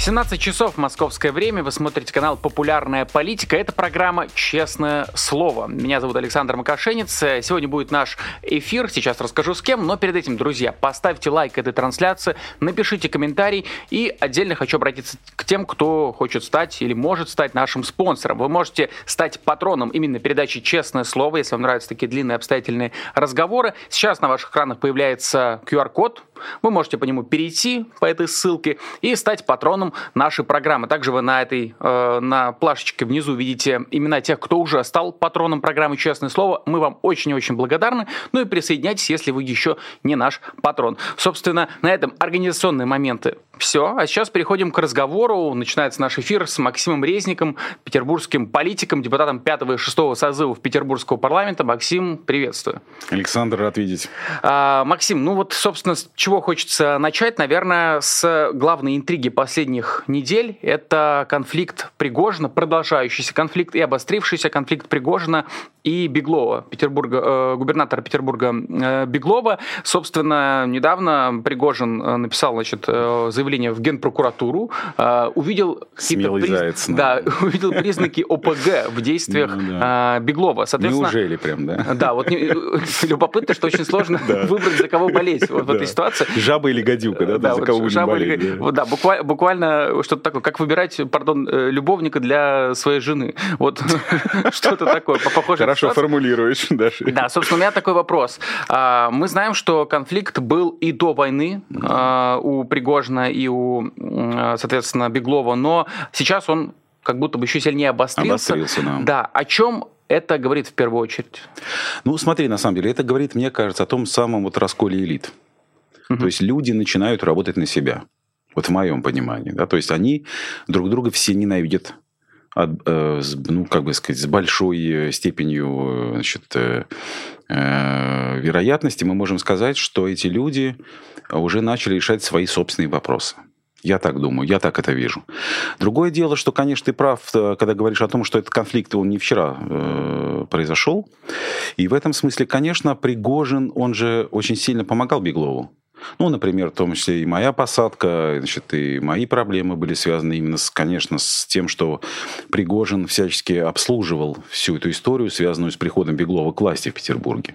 17 часов московское время. Вы смотрите канал «Популярная политика». Это программа «Честное слово». Меня зовут Александр Макашенец. Сегодня будет наш эфир. Сейчас расскажу с кем. Но перед этим, друзья, поставьте лайк этой трансляции, напишите комментарий. И отдельно хочу обратиться к тем, кто хочет стать или может стать нашим спонсором. Вы можете стать патроном именно передачи «Честное слово», если вам нравятся такие длинные обстоятельные разговоры. Сейчас на ваших экранах появляется QR-код, вы можете по нему перейти по этой ссылке и стать патроном нашей программы. Также вы на этой э, на плашечке внизу видите имена тех, кто уже стал патроном программы «Честное слово». Мы вам очень-очень благодарны. Ну и присоединяйтесь, если вы еще не наш патрон. Собственно, на этом организационные моменты все. А сейчас переходим к разговору. Начинается наш эфир с Максимом Резником, петербургским политиком, депутатом 5 и 6 созывов Петербургского парламента. Максим, приветствую. Александр, рад видеть. А, Максим, ну вот, собственно, с чего хочется начать? Наверное, с главной интриги последних недель. Это конфликт Пригожина, продолжающийся конфликт и обострившийся конфликт Пригожина и Беглова, Петербурга, э, губернатора Петербурга э, Беглова. Собственно, недавно Пригожин э, написал значит, э, заявление в Генпрокуратуру, э, увидел приз... да, увидел признаки ОПГ в действиях ну, да. э, Беглова. Соответственно, Неужели прям, да? Да, вот любопытно, что очень сложно выбрать, за кого болеть вот в этой ситуации. Жаба или гадюка, да, да за кого будем болеть. Да, буквально что-то такое, как выбирать, пардон, любовника для своей жены. Вот что-то такое, похоже Хорошо формулируешь, даже. Да, собственно, у меня такой вопрос. А, мы знаем, что конфликт был и до войны а, у Пригожина и у, соответственно, Беглова, но сейчас он как будто бы еще сильнее обострился. Обострился, да. Да, о чем это говорит в первую очередь? Ну, смотри, на самом деле, это говорит, мне кажется, о том самом вот расколе элит. Угу. То есть люди начинают работать на себя. Вот в моем понимании. Да? То есть они друг друга все ненавидят Э, ну, как бы сказать, с большой э, степенью э, значит, вероятности мы можем сказать, что эти люди уже начали решать свои собственные вопросы. Я так думаю, я так это вижу. Другое дело, что, конечно, ты прав, когда говоришь о том, что этот конфликт, он не вчера э, произошел. И в этом смысле, конечно, Пригожин, он же очень сильно помогал Беглову. Ну, например, в том числе и моя посадка, значит, и мои проблемы были связаны именно, с, конечно, с тем, что Пригожин всячески обслуживал всю эту историю, связанную с приходом Беглова к власти в Петербурге.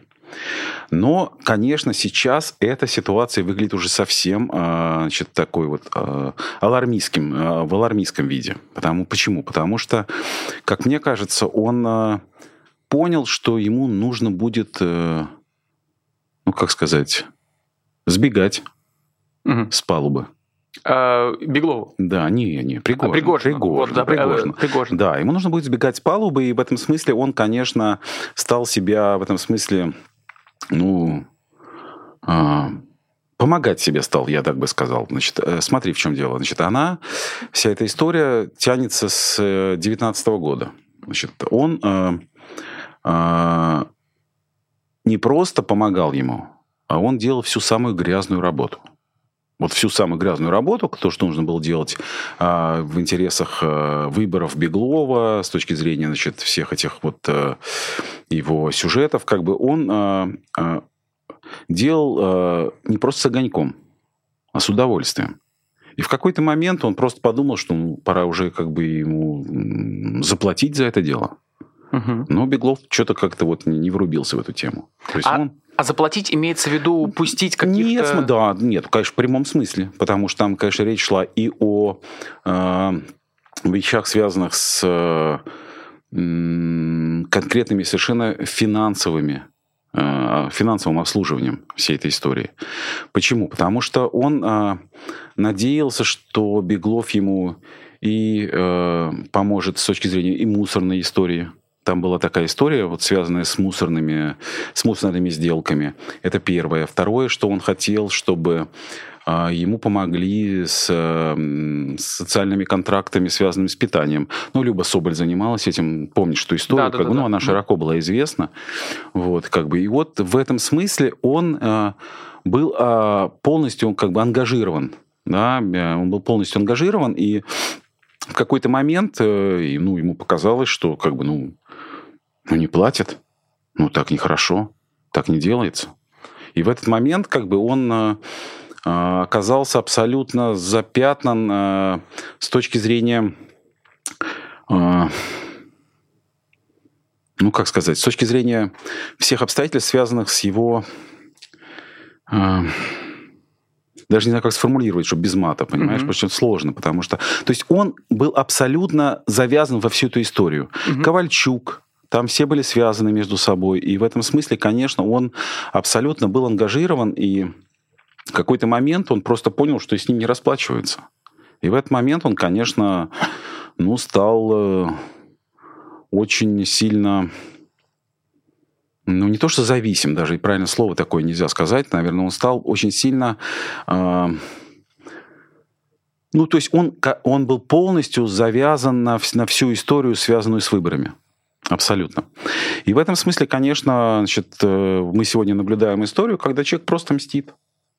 Но, конечно, сейчас эта ситуация выглядит уже совсем а, значит, такой вот а, алармистским, а, в алармистском виде. Потому, почему? Потому что, как мне кажется, он понял, что ему нужно будет, э, ну, как сказать, сбегать угу. с палубы. А, Беглову? Да, не, не, Пригожин. А, Пригожин. Пригожин, вот, да, Пригожин. Пригожин. Да, ему нужно будет сбегать с палубы, и в этом смысле он, конечно, стал себя в этом смысле, ну, а, помогать себе стал, я так бы сказал. Значит, э, смотри, в чем дело. Значит, она, вся эта история тянется с 19 -го года. Значит, он а, а, не просто помогал ему, а он делал всю самую грязную работу. Вот всю самую грязную работу, то, что нужно было делать а, в интересах а, выборов Беглова, с точки зрения значит, всех этих вот а, его сюжетов, как бы он а, а, делал а, не просто с огоньком, а с удовольствием. И в какой-то момент он просто подумал, что ну, пора уже как бы ему заплатить за это дело. Угу. Но Беглов что-то как-то вот не, врубился в эту тему. То есть а, он... а заплатить имеется в виду пустить каких-то... Нет, да, нет, конечно, в прямом смысле. Потому что там, конечно, речь шла и о э, вещах, связанных с э, конкретными совершенно финансовыми э, финансовым обслуживанием всей этой истории. Почему? Потому что он э, надеялся, что Беглов ему и э, поможет с точки зрения и мусорной истории, там была такая история, вот связанная с мусорными, с мусорными сделками. Это первое. Второе, что он хотел, чтобы а, ему помогли с, с социальными контрактами, связанными с питанием. Ну, Люба Соболь занималась этим, помнишь эту историю, да, как, да, ну, да. она широко была известна. Вот, как бы, и вот в этом смысле он а, был а, полностью как бы ангажирован. Да, он был полностью ангажирован, и в какой-то момент, э, ну, ему показалось, что как бы, ну, Ну, не платят. Ну, так нехорошо. Так не делается. И в этот момент как бы он э, э, оказался абсолютно запятнан э, с точки зрения, ну, как сказать, с точки зрения всех обстоятельств, связанных с его даже не знаю, как сформулировать, чтобы без мата, понимаешь, mm-hmm. что сложно, потому что... То есть он был абсолютно завязан во всю эту историю. Mm-hmm. Ковальчук, там все были связаны между собой. И в этом смысле, конечно, он абсолютно был ангажирован, и в какой-то момент он просто понял, что с ним не расплачиваются. И в этот момент он, конечно, ну, стал э, очень сильно ну, не то что зависим, даже и правильное слово такое нельзя сказать, наверное, он стал очень сильно... Э, ну, то есть он, он был полностью завязан на, на всю историю, связанную с выборами. Абсолютно. И в этом смысле, конечно, значит, э, мы сегодня наблюдаем историю, когда человек просто мстит.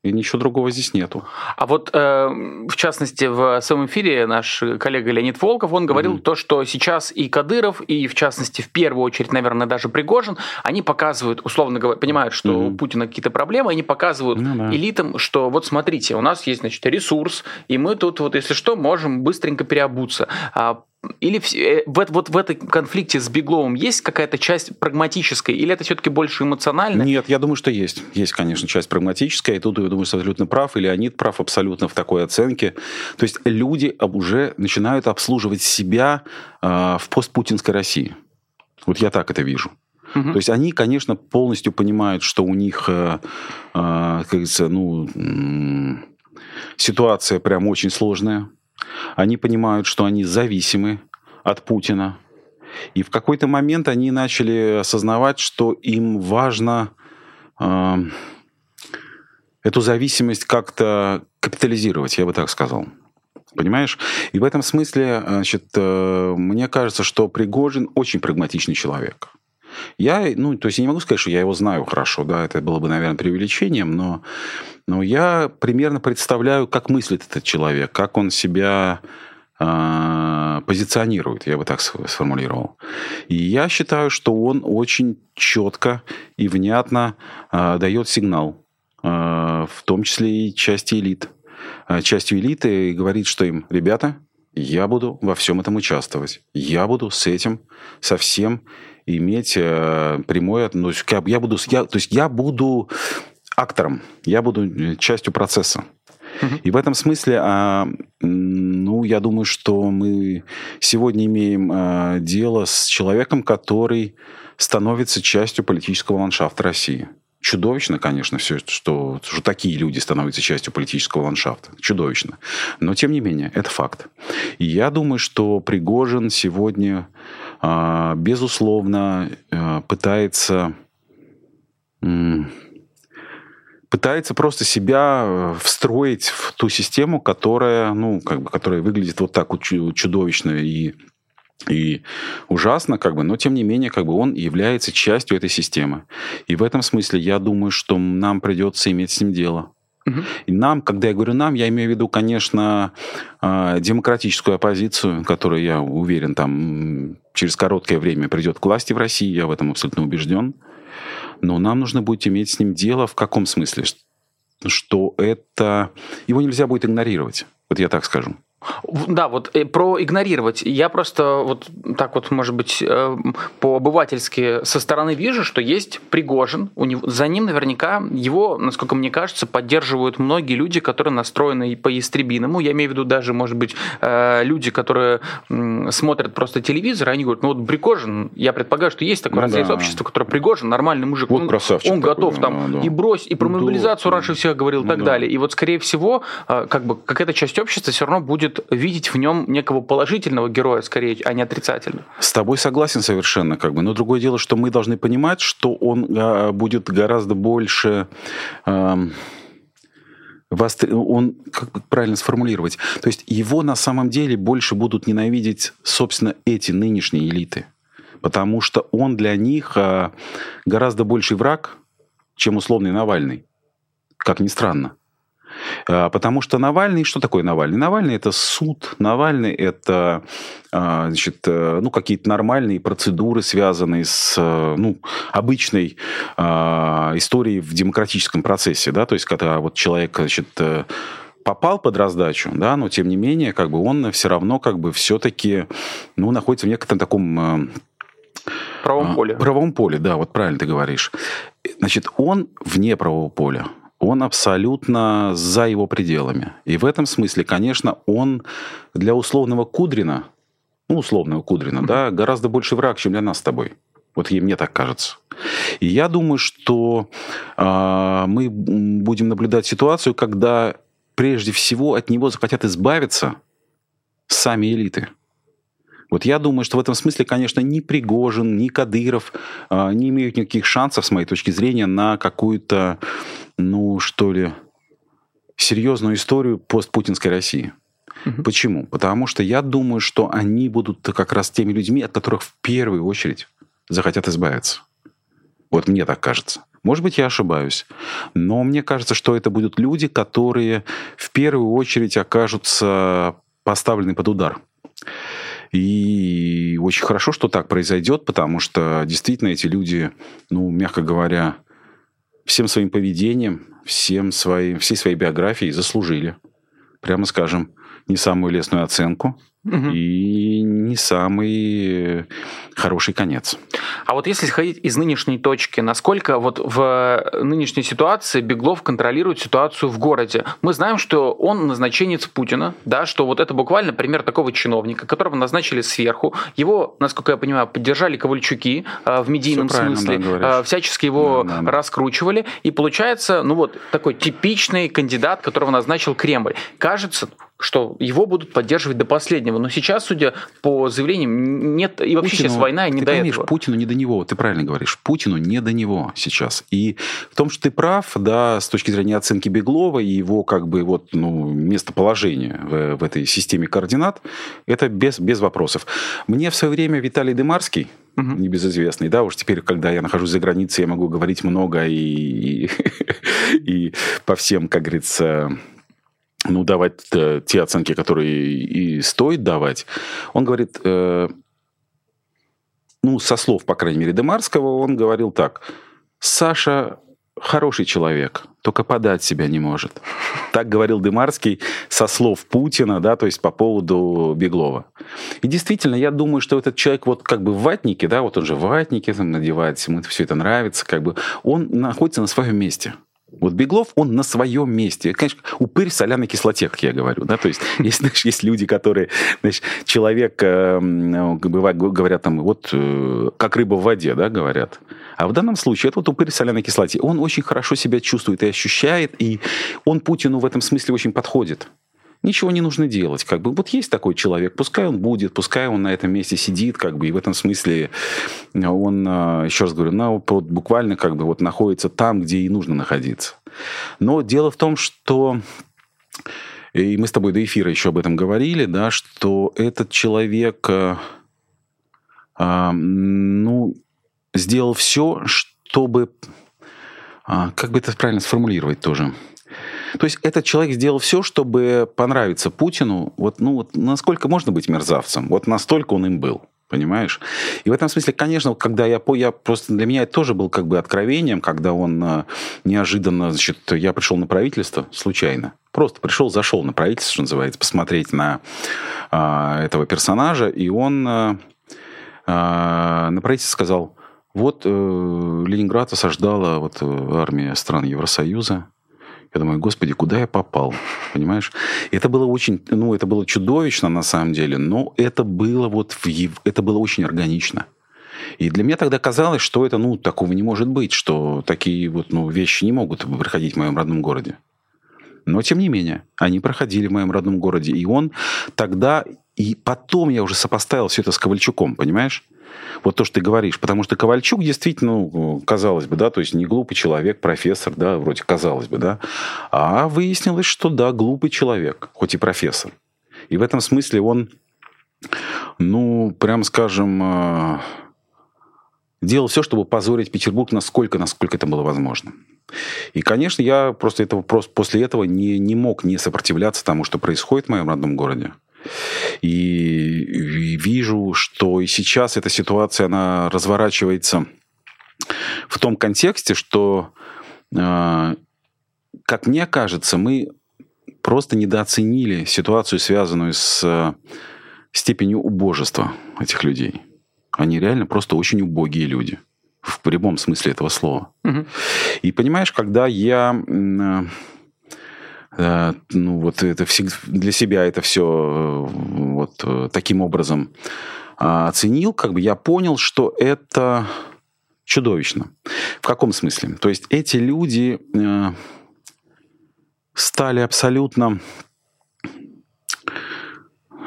И ничего другого здесь нету. А вот, э, в частности, в своем эфире наш коллега Леонид Волков, он говорил mm-hmm. то, что сейчас и Кадыров, и, в частности, в первую очередь, наверное, даже Пригожин, они показывают, условно говоря, понимают, что mm-hmm. у Путина какие-то проблемы, они показывают mm-hmm. элитам, что вот смотрите, у нас есть, значит, ресурс, и мы тут, вот, если что, можем быстренько переобуться. А или э, в, вот в этом конфликте с Бегловым есть какая-то часть прагматическая, или это все-таки больше эмоционально? Нет, я думаю, что есть. Есть, конечно, часть прагматическая, и тут, я думаю, что абсолютно прав, и Леонид прав абсолютно в такой оценке. То есть люди уже начинают обслуживать себя э, в постпутинской России. Вот я так это вижу. Угу. То есть они, конечно, полностью понимают, что у них, э, э, как говорится, ну, ситуация прям очень сложная они понимают, что они зависимы от Путина. И в какой-то момент они начали осознавать, что им важно э, эту зависимость как-то капитализировать, я бы так сказал. Понимаешь? И в этом смысле, значит, э, мне кажется, что Пригожин очень прагматичный человек. Я, ну, то есть я не могу сказать, что я его знаю хорошо, да, это было бы, наверное, преувеличением, но но я примерно представляю, как мыслит этот человек, как он себя э, позиционирует, я бы так сформулировал. И я считаю, что он очень четко и внятно э, дает сигнал, э, в том числе и части элит. Э, частью элиты говорит, что им, ребята, я буду во всем этом участвовать. Я буду с этим, со всем иметь э, прямое отношение. Я буду, я, то есть я буду актором, я буду э, частью процесса. И в этом смысле, а, ну, я думаю, что мы сегодня имеем а, дело с человеком, который становится частью политического ландшафта России. Чудовищно, конечно, все, что, что такие люди становятся частью политического ландшафта. Чудовищно. Но, тем не менее, это факт. И я думаю, что Пригожин сегодня, безусловно, пытается пытается просто себя э, встроить в ту систему, которая, ну, как бы, которая выглядит вот так чудовищно и и ужасно, как бы, но тем не менее, как бы он является частью этой системы. И в этом смысле я думаю, что нам придется иметь с ним дело. И нам, когда я говорю нам, я имею в виду, конечно, э, демократическую оппозицию, которая, я уверен, там через короткое время придет к власти в России, я в этом абсолютно убежден но нам нужно будет иметь с ним дело в каком смысле? Что это... Его нельзя будет игнорировать. Вот я так скажу. Да, вот э, про игнорировать. Я просто вот так вот, может быть, э, по-обывательски со стороны вижу, что есть Пригожин, у него, за ним наверняка его, насколько мне кажется, поддерживают многие люди, которые настроены по истребиному. Я имею в виду даже, может быть, э, люди, которые смотрят просто телевизор, и они говорят, ну вот Пригожин, я предполагаю, что есть такое ну, разрез да. общества, которое Пригожин, нормальный мужик, вот он, красавчик он готов такой, там да, и брось, и про мобилизацию да. раньше всех говорил ну, и так да. далее. И вот, скорее всего, как бы какая-то часть общества все равно будет видеть в нем некого положительного героя, скорее, а не отрицательного. С тобой согласен совершенно, как бы. Но другое дело, что мы должны понимать, что он а, будет гораздо больше он, как бы правильно сформулировать, то есть его на самом деле больше будут ненавидеть, собственно, эти нынешние элиты, потому что он для них а, гораздо больший враг, чем условный Навальный, как ни странно. А, потому что Навальный, что такое Навальный? Навальный это суд, Навальный это а, значит, э, ну, какие-то нормальные процедуры, связанные с э, ну, обычной а, историей в демократическом процессе, да, то есть когда вот человек, значит, э, попал под раздачу, да, но тем не менее, как бы он все равно как бы все-таки, ну, находится в некотором таком правом поле. Правом поле, да, вот правильно ты говоришь. Значит, он вне правового поля он абсолютно за его пределами. И в этом смысле, конечно, он для условного Кудрина, ну, условного Кудрина, mm-hmm. да, гораздо больше враг, чем для нас с тобой. Вот ей мне так кажется. И я думаю, что э, мы будем наблюдать ситуацию, когда прежде всего от него захотят избавиться сами элиты. Вот я думаю, что в этом смысле, конечно, ни Пригожин, ни Кадыров э, не имеют никаких шансов, с моей точки зрения, на какую-то ну, что ли, серьезную историю постпутинской России. Угу. Почему? Потому что я думаю, что они будут как раз теми людьми, от которых в первую очередь захотят избавиться. Вот мне так кажется. Может быть, я ошибаюсь. Но мне кажется, что это будут люди, которые в первую очередь окажутся поставлены под удар. И очень хорошо, что так произойдет, потому что действительно эти люди, ну, мягко говоря, всем своим поведением, всем своим, всей своей биографией заслужили, прямо скажем, не самую лестную оценку угу. и не самый хороший конец. А вот если сходить из нынешней точки, насколько вот в нынешней ситуации Беглов контролирует ситуацию в городе? Мы знаем, что он назначенец Путина, да, что вот это буквально пример такого чиновника, которого назначили сверху. Его, насколько я понимаю, поддержали Ковальчуки э, в медийном смысле, да, э, всячески его да, да. раскручивали. И получается, ну вот такой типичный кандидат, которого назначил Кремль. Кажется, что его будут поддерживать до последнего. Но сейчас, судя по заявлениям, нет, и вообще Путину, сейчас война, не ты до поймешь, этого. Путину не до него, ты правильно говоришь, Путину не до него сейчас. И в том, что ты прав, да, с точки зрения оценки Беглова и его как бы вот, ну, местоположения в, в этой системе координат, это без, без вопросов. Мне в свое время Виталий Демарский, угу. небезызвестный, да, уж теперь, когда я нахожусь за границей, я могу говорить много и, и, и по всем, как говорится, ну, давать э, те оценки, которые и стоит давать, он говорит, э, ну, со слов, по крайней мере, Демарского, он говорил так, Саша хороший человек, только подать себя не может. Так говорил Демарский со слов Путина, да, то есть по поводу Беглова. И действительно, я думаю, что этот человек вот как бы в ватнике, да, вот он же в ватнике там надевает, ему все это нравится, как бы, он находится на своем месте. Вот Беглов, он на своем месте. Конечно, упырь в соляной кислоте, как я говорю. Да? То есть, есть, знаешь, есть люди, которые, знаешь, человек, э, бывает, говорят там, вот э, как рыба в воде, да, говорят. А в данном случае это вот упырь в соляной кислоте. Он очень хорошо себя чувствует и ощущает, и он Путину в этом смысле очень подходит ничего не нужно делать. Как бы вот есть такой человек, пускай он будет, пускай он на этом месте сидит, как бы, и в этом смысле он, а, еще раз говорю, вот буквально как бы вот находится там, где и нужно находиться. Но дело в том, что и мы с тобой до эфира еще об этом говорили, да, что этот человек, а, а ну, сделал все, чтобы, а, как бы это правильно сформулировать тоже, то есть этот человек сделал все, чтобы понравиться Путину. Вот, ну, вот насколько можно быть мерзавцем? Вот настолько он им был. Понимаешь? И в этом смысле, конечно, когда я, я просто для меня это тоже был как бы откровением, когда он э, неожиданно, значит, я пришел на правительство случайно. Просто пришел, зашел на правительство, что называется, посмотреть на а, этого персонажа, и он а, а, на правительстве сказал, вот э, Ленинград осаждала вот, армия стран Евросоюза, я думаю, господи, куда я попал? Понимаешь? Это было очень, ну, это было чудовищно на самом деле, но это было вот, в, это было очень органично. И для меня тогда казалось, что это, ну, такого не может быть, что такие вот, ну, вещи не могут проходить в моем родном городе. Но, тем не менее, они проходили в моем родном городе. И он тогда... И потом я уже сопоставил все это с Ковальчуком, понимаешь? Вот то, что ты говоришь. Потому что Ковальчук действительно, ну, казалось бы, да, то есть не глупый человек, профессор, да, вроде казалось бы, да. А выяснилось, что да, глупый человек, хоть и профессор. И в этом смысле он, ну, прям скажем, э, делал все, чтобы позорить Петербург насколько, насколько это было возможно. И, конечно, я просто этого, просто после этого не, не мог не сопротивляться тому, что происходит в моем родном городе. И, и вижу, что и сейчас эта ситуация, она разворачивается в том контексте, что, э, как мне кажется, мы просто недооценили ситуацию, связанную с э, степенью убожества этих людей. Они реально просто очень убогие люди. В прямом смысле этого слова. Угу. И понимаешь, когда я э, ну вот это для себя это все вот таким образом оценил, как бы я понял, что это чудовищно. В каком смысле? То есть эти люди э, стали абсолютно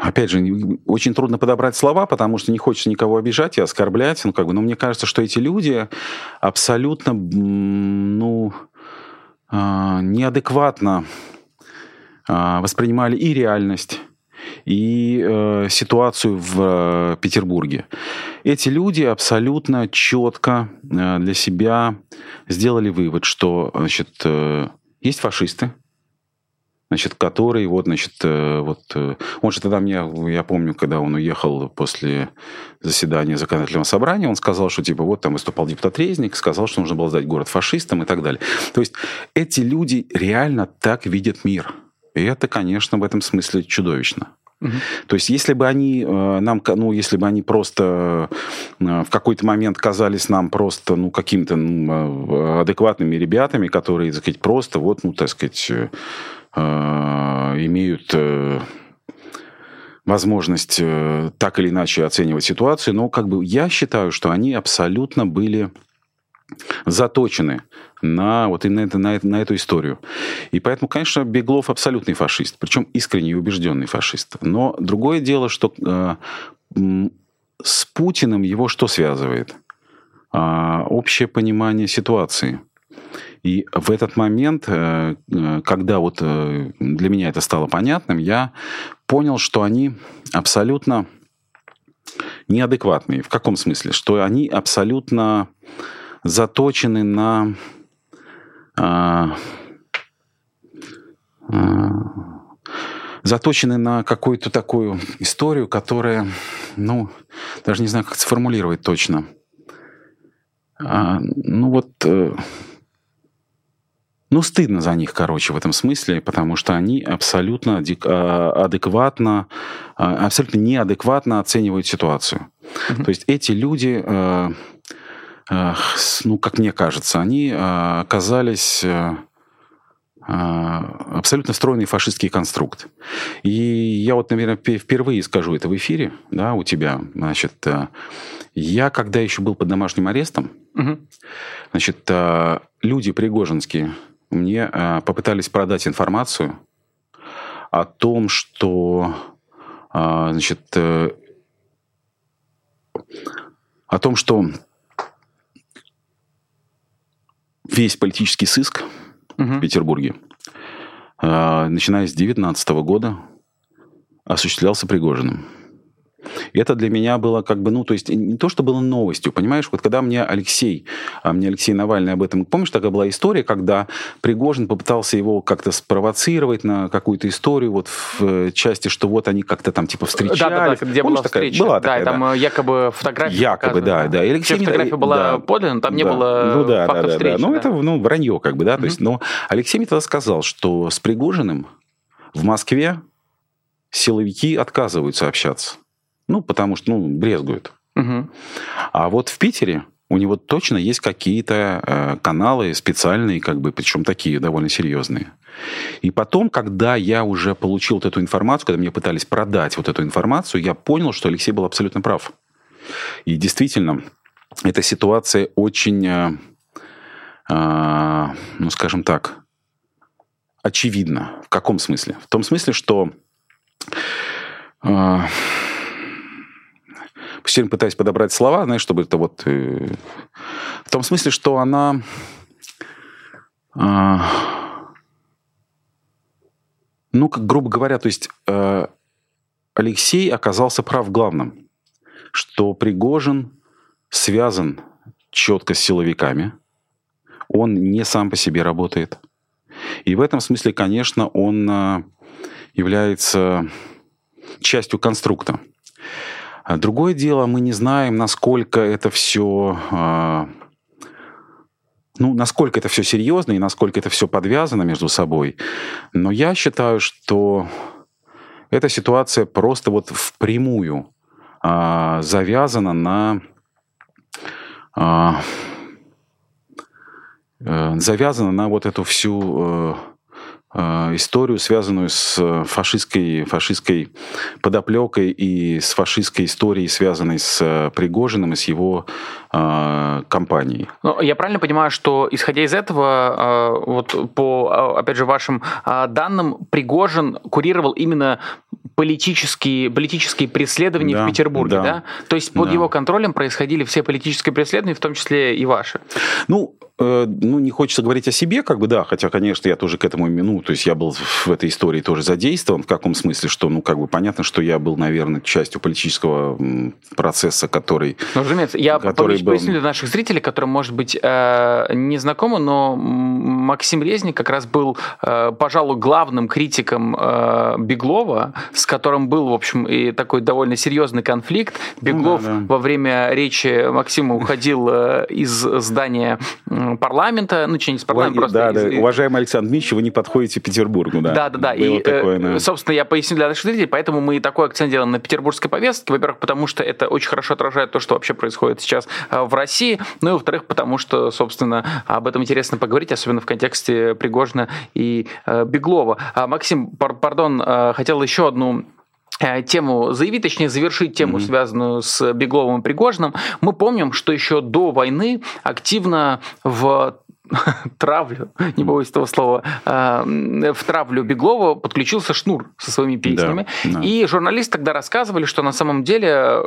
Опять же, очень трудно подобрать слова, потому что не хочется никого обижать и оскорблять. Ну, как бы, но мне кажется, что эти люди абсолютно ну, э, неадекватно э, воспринимали и реальность, и э, ситуацию в э, Петербурге. Эти люди абсолютно четко э, для себя сделали вывод, что значит, э, есть фашисты, значит, которые вот, значит, э, вот, э, он же тогда мне, я помню, когда он уехал после заседания законодательного собрания, он сказал, что типа вот там выступал депутат Резник, сказал, что нужно было сдать город фашистам и так далее. То есть эти люди реально так видят мир. И это, конечно, в этом смысле чудовищно. Угу. То есть, если бы они э, нам, ну, если бы они просто э, в какой-то момент казались нам просто, ну, какими-то ну, э, адекватными ребятами, которые, так сказать, просто вот, ну, так сказать, имеют возможность так или иначе оценивать ситуацию, но как бы я считаю, что они абсолютно были заточены на вот именно это, на, на эту историю. И поэтому, конечно, Беглов абсолютный фашист, причем искренний и убежденный фашист. Но другое дело, что э, с Путиным его что связывает? Э, общее понимание ситуации. И в этот момент, э, э когда вот э, для меня это стало понятным, я понял, что они абсолютно неадекватные. В каком смысле? Что они абсолютно заточены на а, а, заточены на какую-то такую историю, которая, ну, даже не знаю, как сформулировать точно. А, ну вот, э, ну, стыдно за них, короче, в этом смысле, потому что они абсолютно адекватно, абсолютно неадекватно оценивают ситуацию. Mm-hmm. То есть эти люди э, ну, как мне кажется, они а, оказались э, а, абсолютно встроенный фашистский конструкт. И я вот, наверное, впервые скажу это в эфире, да, у тебя, значит, э, я, когда еще был под домашним арестом, угу. значит, э, люди пригожинские мне попытались продать информацию о том, что, значит, о том, что весь политический сыск угу. в Петербурге, а, начиная с 2019 года, осуществлялся Пригожиным. И это для меня было как бы, ну, то есть не то, что было новостью, понимаешь? Вот когда мне Алексей, а мне Алексей Навальный об этом, помнишь, такая была история, когда Пригожин попытался его как-то спровоцировать на какую-то историю вот в э, части, что вот они как-то там типа встречались. Да, да, да, где помнишь, была такая? встреча. Была да, такая, там да. якобы фотография Якобы, да, да. И Алексей фотография была да, подлинна, там не да, было ну, да, факта да, встречи. Да. Ну, это ну, вранье как бы, да. Угу. То есть, но Алексей мне тогда сказал, что с Пригожиным в Москве силовики отказываются общаться. Ну, потому что, ну, брезгуют. Угу. А вот в Питере у него точно есть какие-то э, каналы специальные, как бы, причем такие довольно серьезные. И потом, когда я уже получил вот эту информацию, когда мне пытались продать вот эту информацию, я понял, что Алексей был абсолютно прав. И действительно, эта ситуация очень, э, э, ну, скажем так, очевидна. В каком смысле? В том смысле, что э, все время пытаюсь подобрать слова, знаешь, чтобы это вот... Э, в том смысле, что она... Э, ну, как грубо говоря, то есть э, Алексей оказался прав в главном, что Пригожин связан четко с силовиками. Он не сам по себе работает. И в этом смысле, конечно, он э, является частью конструкта. А другое дело, мы не знаем, насколько это все э, ну, насколько это все серьезно и насколько это все подвязано между собой. Но я считаю, что эта ситуация просто вот впрямую а, завязана на а, а, завязана на вот эту всю э, Э, историю, связанную с э, фашистской, фашистской подоплекой и с фашистской историей, связанной с э, Пригожиным и с его э, компанией. Ну, я правильно понимаю, что исходя из этого, э, вот по, опять же, вашим э, данным, Пригожин курировал именно политические, политические преследования да, в Петербурге, да? да? То есть под да. его контролем происходили все политические преследования, в том числе и ваши? Ну, э, ну, не хочется говорить о себе, как бы, да, хотя, конечно, я тоже к этому, ну, то есть я был в этой истории тоже задействован. В каком смысле, что, ну, как бы понятно, что я был, наверное, частью политического процесса, который... Ну, разумеется, я который был... поясню для наших зрителей, которым, может быть, э, не знакомы, но Максим Резник как раз был, э, пожалуй, главным критиком э, Беглова, с которым был, в общем, и такой довольно серьезный конфликт. Беглов ну, да, да. во время речи Максима уходил из здания парламента, ну, че не из парламента, просто... Да, из... да, уважаемый Александр Дмитриевич, вы не подходите Петербургу, да. Да, да, да. и, такое, да. собственно, я поясню для наших зрителей, поэтому мы такой акцент делаем на петербургской повестке. Во-первых, потому что это очень хорошо отражает то, что вообще происходит сейчас э, в России. Ну и во-вторых, потому что, собственно, об этом интересно поговорить, особенно в контексте Пригожина и э, Беглова. А, Максим, пардон, э, хотел еще одну тему заявить, точнее завершить тему, mm-hmm. связанную с Бегловым и Пригожиным. Мы помним, что еще до войны активно в травлю, не боюсь этого слова, а, в травлю Беглова подключился Шнур со своими песнями. Да, да. И журналисты тогда рассказывали, что на самом деле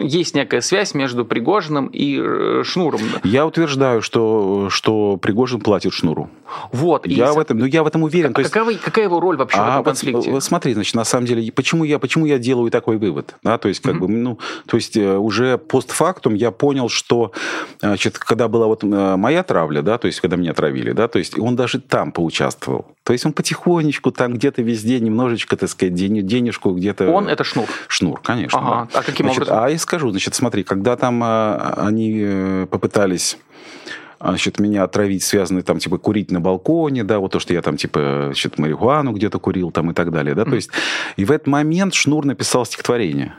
есть некая связь между Пригожиным и э, Шнуром. Я утверждаю, что, что Пригожин платит Шнуру. Вот. Я, и... в этом, ну, я в этом уверен. А, есть... какая, какая его роль вообще а, в этом конфликте? Вот, смотри, значит, на самом деле, почему я, почему я делаю такой вывод? Да, то есть, как mm-hmm. бы, ну, то есть, э, уже постфактум я понял, что, значит, когда была вот э, моя травля, да, то есть, когда меня отравили, да, то есть, он даже там поучаствовал. То есть, он потихонечку там где-то везде немножечко, так сказать, денежку где-то... Он это Шнур? Шнур, конечно. Ага. Да. А каким значит, образом? А я скажу, значит, смотри, когда там а, они попытались значит, меня отравить, связанные там, типа, курить на балконе, да, вот то, что я там, типа, значит, марихуану где-то курил там и так далее, да, mm-hmm. то есть, и в этот момент Шнур написал стихотворение.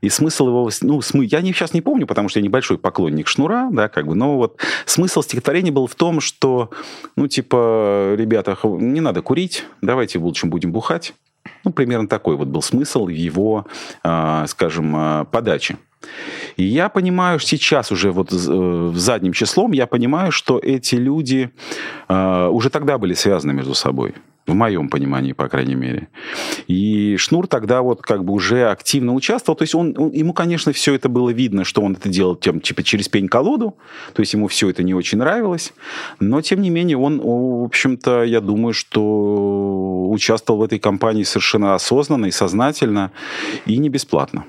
И смысл его, ну, смы, я не, сейчас не помню, потому что я небольшой поклонник Шнура, да, как бы, но вот смысл стихотворения был в том, что, ну, типа, ребята, не надо курить, давайте в лучшем будем бухать. Ну, примерно такой вот был смысл его, э, скажем, э, подачи. И я понимаю сейчас уже вот э, задним числом, я понимаю, что эти люди э, уже тогда были связаны между собой. В моем понимании, по крайней мере. И Шнур тогда вот как бы уже активно участвовал. То есть он, он, ему, конечно, все это было видно, что он это делал тем, типа через пень-колоду. То есть ему все это не очень нравилось. Но, тем не менее, он, в общем-то, я думаю, что участвовал в этой кампании совершенно осознанно и сознательно, и не бесплатно.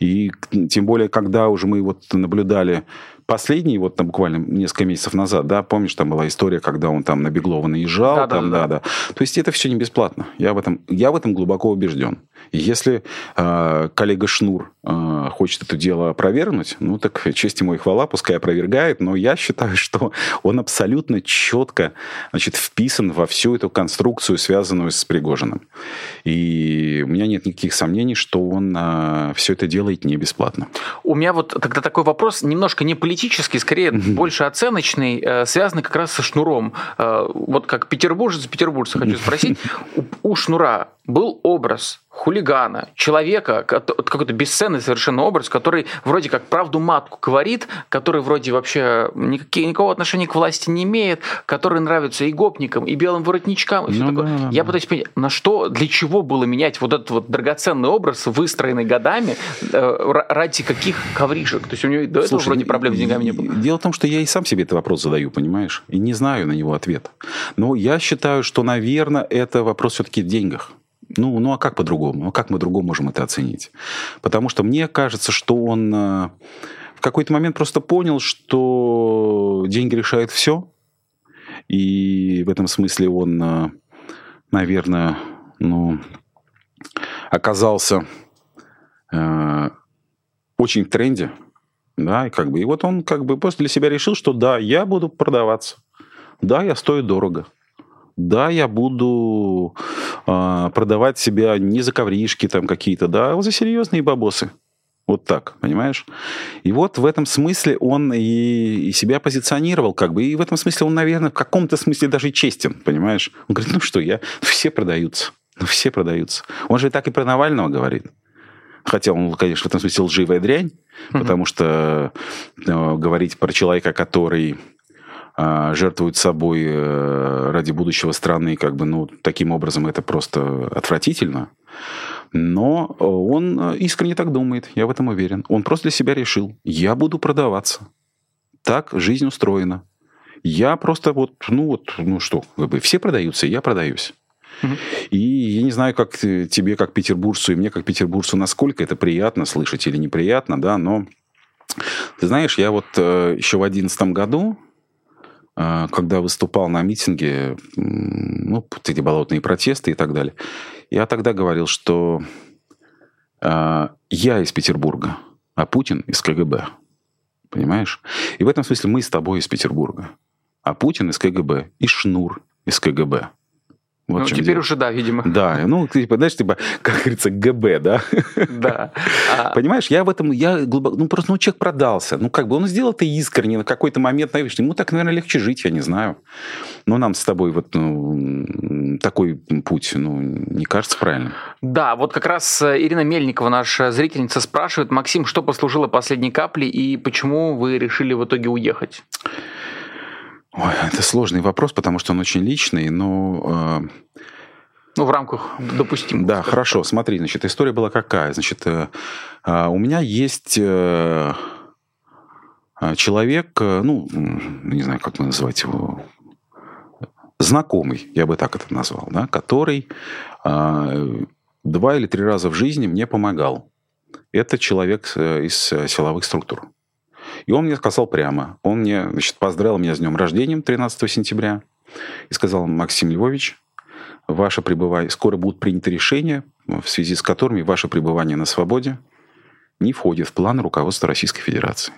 И тем более, когда уже мы вот наблюдали последний, вот там буквально несколько месяцев назад, да, помнишь, там была история, когда он там на Беглова наезжал, да, там, да, да, да. То есть это все не бесплатно. Я в этом, я в этом глубоко убежден. И если э, коллега Шнур э, хочет это дело опровергнуть, ну так честь ему и хвала, пускай опровергает, но я считаю, что он абсолютно четко значит, вписан во всю эту конструкцию, связанную с Пригожиным. И у меня нет никаких сомнений, что он э, все это делает не бесплатно. У меня вот тогда такой вопрос, немножко не политический, скорее больше оценочный, э, связанный как раз со Шнуром. Э, вот как петербуржец, петербуржца хочу спросить, у, у Шнура был образ хулигана, человека, какой-то бесценный совершенно образ, который вроде как правду матку говорит, который вроде вообще никакие, никакого отношения к власти не имеет, который нравится и гопникам, и белым воротничкам, и все ну, такое. Да, Я пытаюсь понять, на что, для чего было менять вот этот вот драгоценный образ, выстроенный годами, э, ради каких ковришек? То есть у него до Слушай, этого вроде проблем с деньгами не было. Дело в том, что я и сам себе этот вопрос задаю, понимаешь, и не знаю на него ответа. Но я считаю, что, наверное, это вопрос все-таки в деньгах. Ну, ну а как по-другому? Ну, как мы другому можем это оценить? Потому что мне кажется, что он э, в какой-то момент просто понял, что деньги решают все. И в этом смысле он, э, наверное, ну, оказался э, очень в тренде. Да, и как бы, и вот он как бы просто для себя решил, что да, я буду продаваться. Да, я стою дорого. Да, я буду э, продавать себя не за ковришки там какие-то, да, а за серьезные бабосы. Вот так, понимаешь? И вот в этом смысле он и, и себя позиционировал, как бы, и в этом смысле он, наверное, в каком-то смысле даже честен, понимаешь? Он говорит, ну что, я, все продаются, ну все продаются. Он же так и про Навального говорит. Хотя он, конечно, в этом смысле лживая дрянь, mm-hmm. потому что э, говорить про человека, который э, жертвует собой э, ради будущего страны, как бы, ну, таким образом это просто отвратительно. Но он э, искренне так думает, я в этом уверен. Он просто для себя решил, я буду продаваться. Так жизнь устроена. Я просто вот, ну вот, ну что, все продаются, я продаюсь. И я не знаю, как тебе, как петербуржцу, и мне, как петербуржцу, насколько это приятно слышать или неприятно, да, но ты знаешь, я вот э, еще в одиннадцатом году, когда выступал на митинге, ну, эти болотные протесты и так далее, я тогда говорил, что э, я из Петербурга, а Путин из КГБ. Понимаешь? И в этом смысле мы с тобой из Петербурга, а Путин из КГБ и Шнур из КГБ. Вот ну, теперь дело. уже да, видимо. Да, ну, типа, знаешь, типа, как говорится, ГБ, да? Да. А Понимаешь, я в этом, я глубоко, ну, просто, ну, человек продался. Ну, как бы он сделал это искренне, на какой-то момент, наверное, ему так, наверное, легче жить, я не знаю. Но нам с тобой вот ну, такой путь, ну, не кажется правильным. Да, вот как раз э, Ирина Мельникова, наша зрительница, спрашивает, Максим, что послужило последней каплей и почему вы решили в итоге уехать? Ой, это сложный вопрос, потому что он очень личный, но... Э, ну, в рамках допустимого. Да, хорошо, смотри, значит, история была какая? Значит, э, э, у меня есть э, э человек, э, ну, не знаю, как называть его, знакомый, я бы так это назвал, да, который два или три раза в жизни мне помогал. Это человек из силовых структур. И он мне сказал прямо, он мне, значит, поздравил меня с днем рождения 13 сентября и сказал, Максим Львович, ваше пребывание, скоро будут приняты решения, в связи с которыми ваше пребывание на свободе не входит в планы руководства Российской Федерации.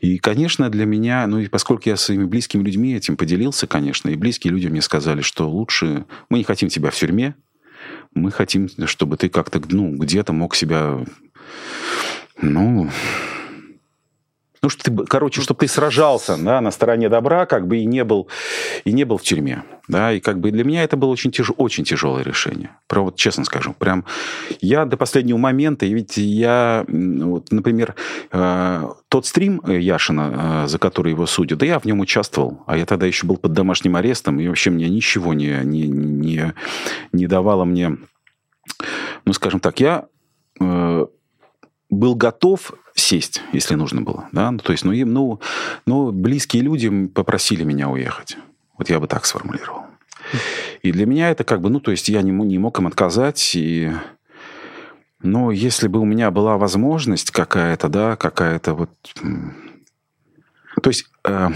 И, конечно, для меня, ну и поскольку я своими близкими людьми этим поделился, конечно, и близкие люди мне сказали, что лучше мы не хотим тебя в тюрьме, мы хотим, чтобы ты как-то, ну, где-то мог себя, ну, ну, что ты, короче, чтобы ты сражался да, на стороне добра, как бы и не был, и не был в тюрьме. Да, и как бы для меня это было очень, тяж, очень тяжелое решение. Про вот честно скажу. Прям я до последнего момента, и ведь я, вот, например, э, тот стрим Яшина, э, за который его судят, да я в нем участвовал, а я тогда еще был под домашним арестом, и вообще мне ничего не, не, не, не давало мне, ну, скажем так, я э, был готов сесть, если нужно было. Да? Ну, то есть, ну, им, ну, ну, близкие люди попросили меня уехать. Вот я бы так сформулировал. И для меня это как бы, ну, то есть я не, не мог им отказать. И, но если бы у меня была возможность какая-то, да, какая-то вот... То есть... Э,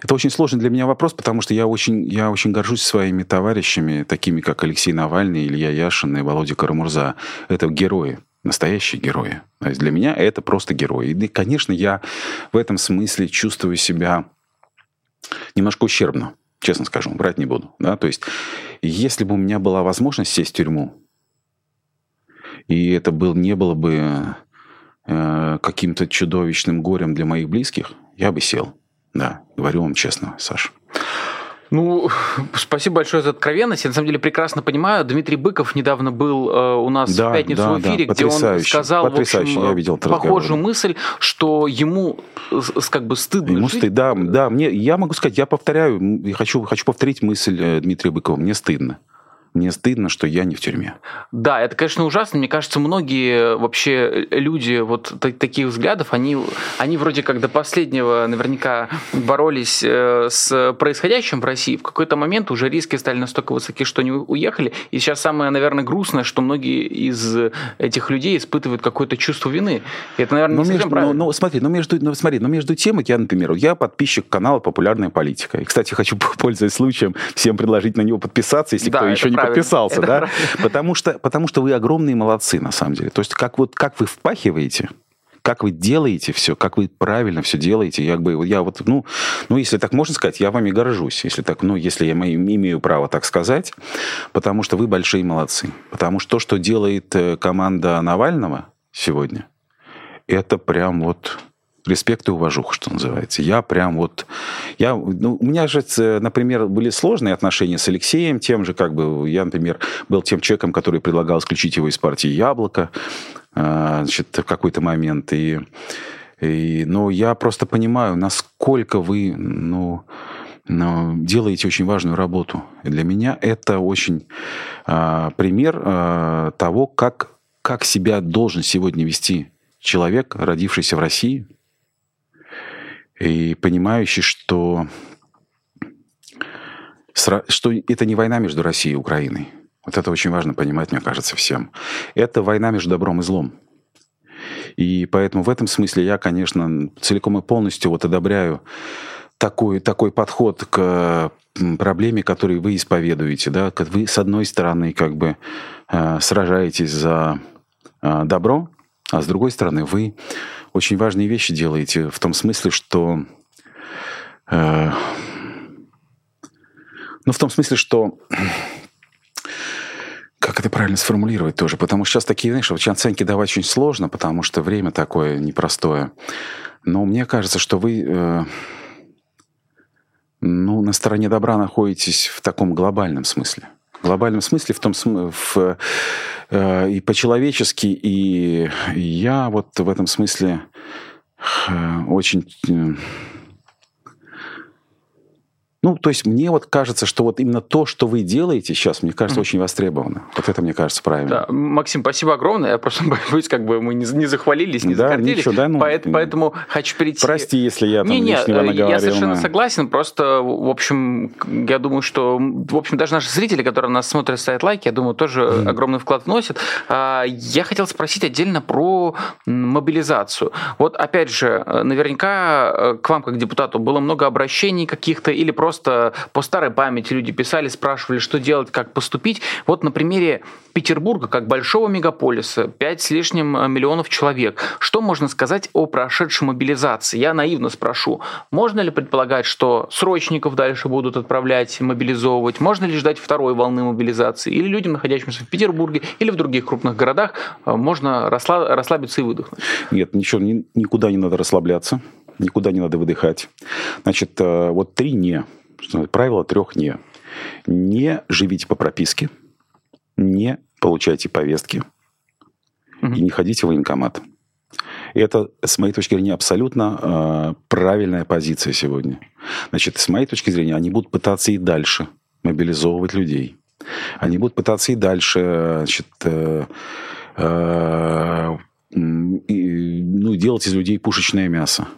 это очень сложный для меня вопрос, потому что я очень, я очень горжусь своими товарищами, такими как Алексей Навальный, Илья Яшин и Володя Карамурза. Это герои настоящие герои. То есть для меня это просто герои. И, конечно, я в этом смысле чувствую себя немножко ущербно, честно скажу, врать не буду. Да? То есть если бы у меня была возможность сесть в тюрьму, и это был, не было бы э, каким-то чудовищным горем для моих близких, я бы сел. Да, говорю вам честно, Саша. Ну, спасибо большое за откровенность. Я на самом деле прекрасно понимаю. Дмитрий Быков недавно был э, у нас да, в пятницу да, в эфире, да, где он сказал в общем, я видел похожую мысль, что ему как бы стыдно ему жить. Стыд, да, да, мне, я могу сказать, я повторяю, я хочу, хочу повторить мысль э, Дмитрия Быкова, мне стыдно. Мне стыдно, что я не в тюрьме. Да, это, конечно, ужасно. Мне кажется, многие вообще люди вот таких взглядов, они, они вроде как до последнего наверняка боролись э, с происходящим в России. В какой-то момент уже риски стали настолько высоки, что они уехали. И сейчас самое, наверное, грустное, что многие из этих людей испытывают какое-то чувство вины. И это, наверное, но не между, правильно. Но, но, смотри, ну между, ну, смотри, но между тем, я, например, я подписчик канала «Популярная политика». И, кстати, хочу, пользуясь случаем, всем предложить на него подписаться, если да, кто еще не правильно. подписался, это да? Потому что, потому что вы огромные молодцы, на самом деле. То есть, как, вот, как вы впахиваете, как вы делаете все, как вы правильно все делаете. Я, бы, я вот, ну, ну, если так можно сказать, я вами горжусь, если так, ну, если я имею право так сказать, потому что вы большие молодцы. Потому что то, что делает э, команда Навального сегодня, это прям вот респект и уважуха, что называется. Я прям вот... Я, ну, у меня же, например, были сложные отношения с Алексеем, тем же, как бы, я, например, был тем человеком, который предлагал исключить его из партии «Яблоко», а, значит, в какой-то момент. И, и, но я просто понимаю, насколько вы, ну, но делаете очень важную работу. И для меня это очень а, пример а, того, как, как себя должен сегодня вести человек, родившийся в России, и понимающий, что, что это не война между Россией и Украиной. Вот это очень важно понимать, мне кажется, всем. Это война между добром и злом. И поэтому в этом смысле я, конечно, целиком и полностью вот одобряю такой, такой подход к проблеме, которую вы исповедуете. Да? Вы, с одной стороны, как бы э, сражаетесь за э, добро, а с другой стороны, вы очень важные вещи делаете в том смысле, что... Э, ну, в том смысле, что... Как это правильно сформулировать тоже? Потому что сейчас такие, знаешь, очень оценки давать очень сложно, потому что время такое непростое. Но мне кажется, что вы... Э, ну, на стороне добра находитесь в таком глобальном смысле. В глобальном смысле, в том в, э, и по-человечески, и я вот в этом смысле э, очень ну, то есть мне вот кажется, что вот именно то, что вы делаете сейчас, мне кажется, mm-hmm. очень востребовано. Вот это мне кажется правильно. Да. Максим, спасибо огромное. Я просто боюсь, как бы мы не, не захвалились, не да, закордились. Ничего, да, ну, поэтому, поэтому хочу перейти... Прости, если я там не, не, лишнего наговорил. Я совершенно на... согласен. Просто, в общем, я думаю, что, в общем, даже наши зрители, которые нас смотрят, ставят лайки, я думаю, тоже mm-hmm. огромный вклад вносят. А, я хотел спросить отдельно про мобилизацию. Вот, опять же, наверняка э, к вам, как депутату, было много обращений каких-то или просто просто по старой памяти люди писали, спрашивали, что делать, как поступить. Вот на примере Петербурга, как большого мегаполиса, 5 с лишним э, миллионов человек, что можно сказать о прошедшей мобилизации? Я наивно спрошу, можно ли предполагать, что срочников дальше будут отправлять, мобилизовывать? Можно ли ждать второй волны мобилизации? Или людям, находящимся в Петербурге или в других крупных городах, э, можно расслабиться и выдохнуть? Нет, ничего, никуда не надо расслабляться никуда не надо выдыхать. Значит, э, вот три «не». Правило трех «не». Не живите по прописке, не получайте повестки угу. и не ходите в военкомат. И это, с моей точки зрения, абсолютно э, правильная позиция сегодня. Значит, с моей точки зрения, они будут пытаться и дальше мобилизовывать людей. Они будут пытаться и дальше значит, э, э, и, ну, делать из людей пушечное мясо.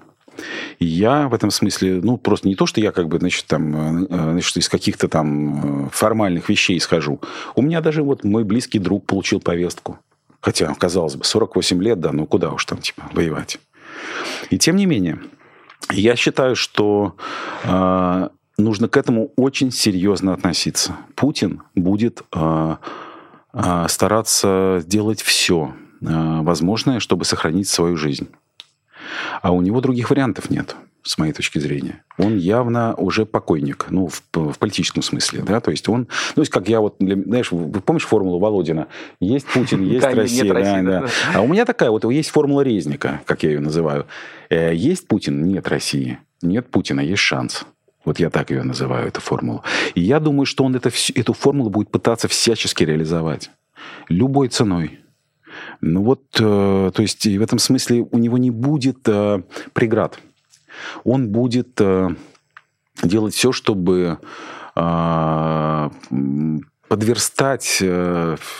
Я в этом смысле, ну, просто не то, что я как бы, значит, там, э, значит, из каких-то там э, формальных вещей исхожу. У меня даже вот мой близкий друг получил повестку. Хотя, казалось бы, 48 лет, да, ну куда уж там, типа, воевать. И тем не менее, я считаю, что э, нужно к этому очень серьезно относиться. Путин будет э, э, стараться делать все э, возможное, чтобы сохранить свою жизнь. А у него других вариантов нет с моей точки зрения. Он явно уже покойник, ну, в, в политическом смысле, да, то есть он, ну, есть как я вот, для, знаешь, вы помнишь формулу Володина? Есть Путин, есть Россия, да, да. А у меня такая вот, есть формула Резника, как я ее называю. Э, есть Путин, нет России. Нет Путина, есть шанс. Вот я так ее называю, эту формулу. И я думаю, что он это, эту формулу будет пытаться всячески реализовать. Любой ценой. Ну вот, э, то есть в этом смысле у него не будет э, преград. Он будет э, делать все, чтобы подверстать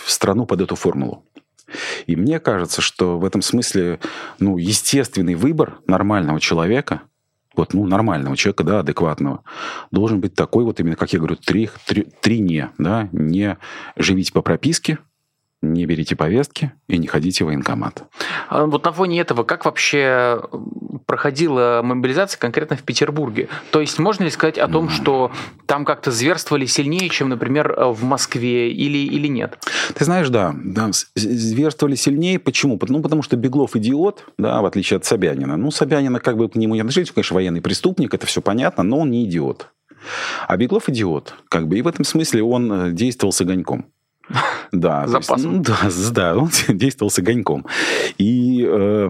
страну под эту формулу. И мне кажется, что в этом смысле, ну, естественный выбор нормального человека, вот, ну, нормального человека, да, адекватного, должен быть такой вот именно, как я говорю, три, три, три не, да, не живите по прописке, не берите повестки и не ходите в военкомат. А вот на фоне этого, как вообще проходила мобилизация конкретно в Петербурге? То есть можно ли сказать о том, что там как-то зверствовали сильнее, чем, например, в Москве или, или нет? Ты знаешь, да, да, зверствовали сильнее. Почему? Ну, потому что Беглов идиот, да, в отличие от Собянина. Ну, Собянина как бы к нему не относились, конечно, военный преступник, это все понятно, но он не идиот. А Беглов идиот, как бы, и в этом смысле он э, действовал с огоньком. Да, запасом. Есть, ну, да, да, он действовал с огоньком. И э,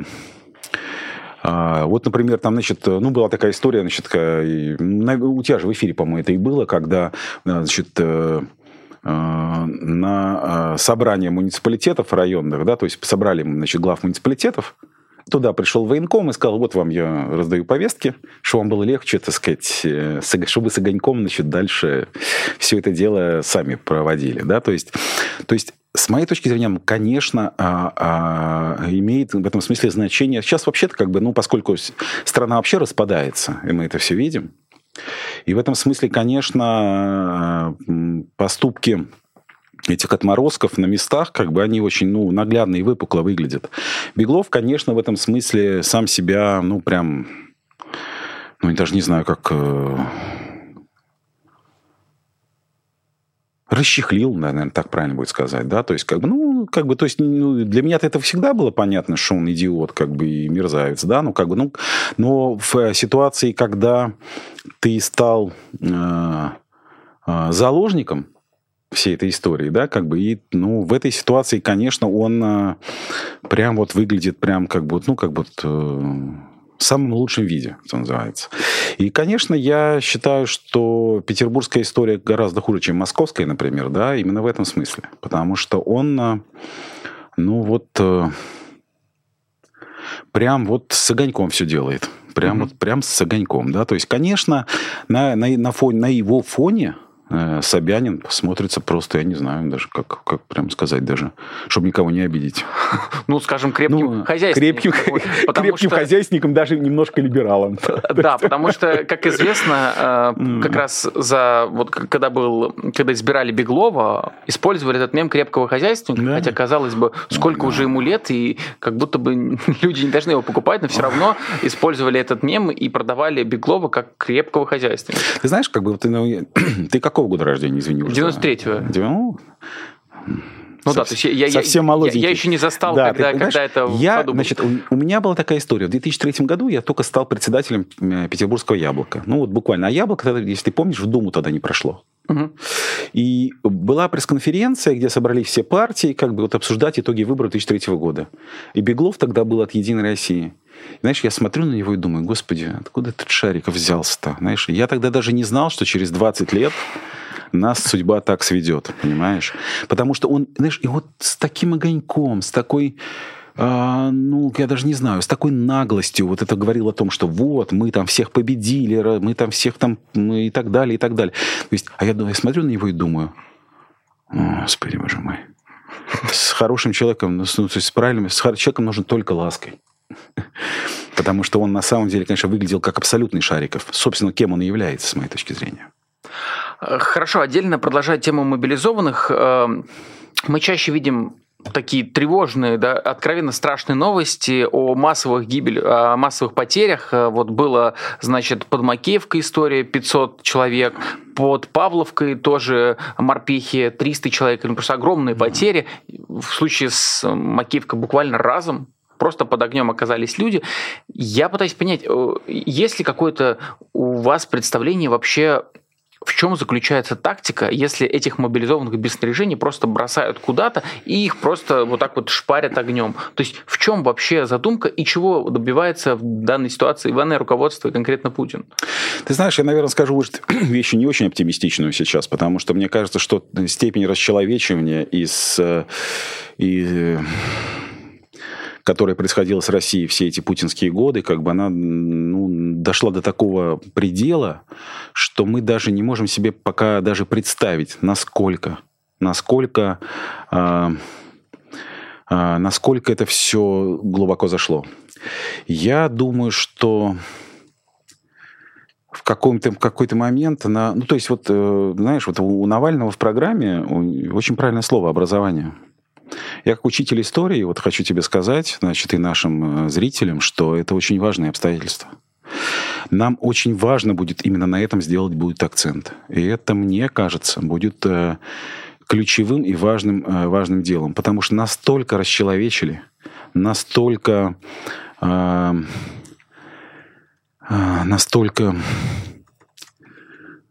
а, вот, например, там, значит, ну, была такая история, значит, у тебя же в эфире, по-моему, это и было, когда, значит, э, э, на собрание муниципалитетов районных, да, то есть собрали, значит, глав муниципалитетов, Туда пришел военком и сказал, вот вам я раздаю повестки, чтобы вам было легче, так сказать, э, чтобы с огоньком, значит, дальше все это дело сами проводили, да, то есть, то есть с моей точки зрения, конечно, а, а, имеет в этом смысле значение. Сейчас вообще-то как бы, ну, поскольку страна вообще распадается, и мы это все видим, и в этом смысле, конечно, поступки этих отморозков на местах, как бы они очень, ну, наглядно и выпукло выглядят. Беглов, конечно, в этом смысле сам себя, ну, прям, ну, я даже не знаю, как... Э, расчехлил, наверное, так правильно будет сказать, да, то есть, как бы, ну, как бы, то есть, ну, для меня это всегда было понятно, что он идиот, как бы, и мерзавец, да, ну, как бы, ну, но в ситуации, когда ты стал э, э, заложником, всей этой истории, да, как бы, и, ну, в этой ситуации, конечно, он а, прям вот выглядит прям как бы, ну, как бы э, в самом лучшем виде, что называется. И, конечно, я считаю, что петербургская история гораздо хуже, чем московская, например, да, именно в этом смысле. Потому что он, а, ну, вот, э, прям вот с огоньком все делает. Прям mm-hmm. вот, прям с огоньком, да. То есть, конечно, на, на, на, фоне, на его фоне Э, Собянин смотрится просто, я не знаю даже, как, как прям сказать даже, чтобы никого не обидеть. Ну, скажем, крепким ну, хозяйственником. Крепким, крепким что... хозяйственником, даже немножко либералом. Да, потому что, как известно, э, как раз за вот когда был, когда избирали Беглова, использовали этот мем крепкого хозяйственника, да. хотя казалось бы, сколько да. уже ему лет, и как будто бы люди не должны его покупать, но все равно использовали этот мем и продавали Беглова как крепкого хозяйственника. Ты знаешь, как бы ты, ну, ты какого какого года рождения, извини? 93-го. Ну да, то есть я, совсем я, молоденький. Я, я еще не застал, да, когда, когда это я, Значит, у, у меня была такая история. В 2003 году я только стал председателем э, Петербургского яблока. Ну вот буквально. А яблоко, если ты помнишь, в Думу тогда не прошло. И была пресс-конференция, где собрались все партии, как бы вот обсуждать итоги выборов 2003 года. И Беглов тогда был от «Единой России». Знаешь, я смотрю на него и думаю, господи, откуда этот Шариков взялся-то? Знаешь, я тогда даже не знал, что через 20 лет нас судьба так сведет, понимаешь? Потому что он, знаешь, и вот с таким огоньком, с такой а, ну, я даже не знаю, с такой наглостью вот это говорил о том, что вот, мы там всех победили, мы там всех там, мы и так далее, и так далее. То есть, а я, я смотрю на него и думаю, господи, боже мой, с хорошим человеком, ну, то есть с правильным, с человеком нужно только лаской. Потому что он на самом деле, конечно, выглядел как абсолютный Шариков. Собственно, кем он является, с моей точки зрения. Хорошо, отдельно продолжая тему мобилизованных, э, мы чаще видим такие тревожные, да, откровенно страшные новости о массовых гибели, о массовых потерях. Э, вот было, значит, под Макеевкой история 500 человек, под Павловкой тоже морпехи 300 человек, ну, просто огромные потери. В случае с Макеевкой буквально разом просто под огнем оказались люди. Я пытаюсь понять, э, есть ли какое-то у вас представление вообще в чем заключается тактика, если этих мобилизованных без снаряжения просто бросают куда-то и их просто вот так вот шпарят огнем? То есть в чем вообще задумка и чего добивается в данной ситуации военное руководство и конкретно Путин? Ты знаешь, я, наверное, скажу может, вещи не очень оптимистичную сейчас, потому что мне кажется, что степень расчеловечивания из и которая происходила с Россией все эти путинские годы, как бы она ну, дошла до такого предела, что мы даже не можем себе пока даже представить, насколько насколько, э, э, насколько это все глубоко зашло. Я думаю, что в каком-то какой-то момент на, ну то есть вот э, знаешь вот у Навального в программе очень правильное слово образование. Я как учитель истории вот хочу тебе сказать, значит и нашим э, зрителям, что это очень важное обстоятельство. Нам очень важно будет именно на этом сделать будет акцент. И это, мне кажется, будет э, ключевым и важным, э, важным делом. Потому что настолько расчеловечили, настолько, э, настолько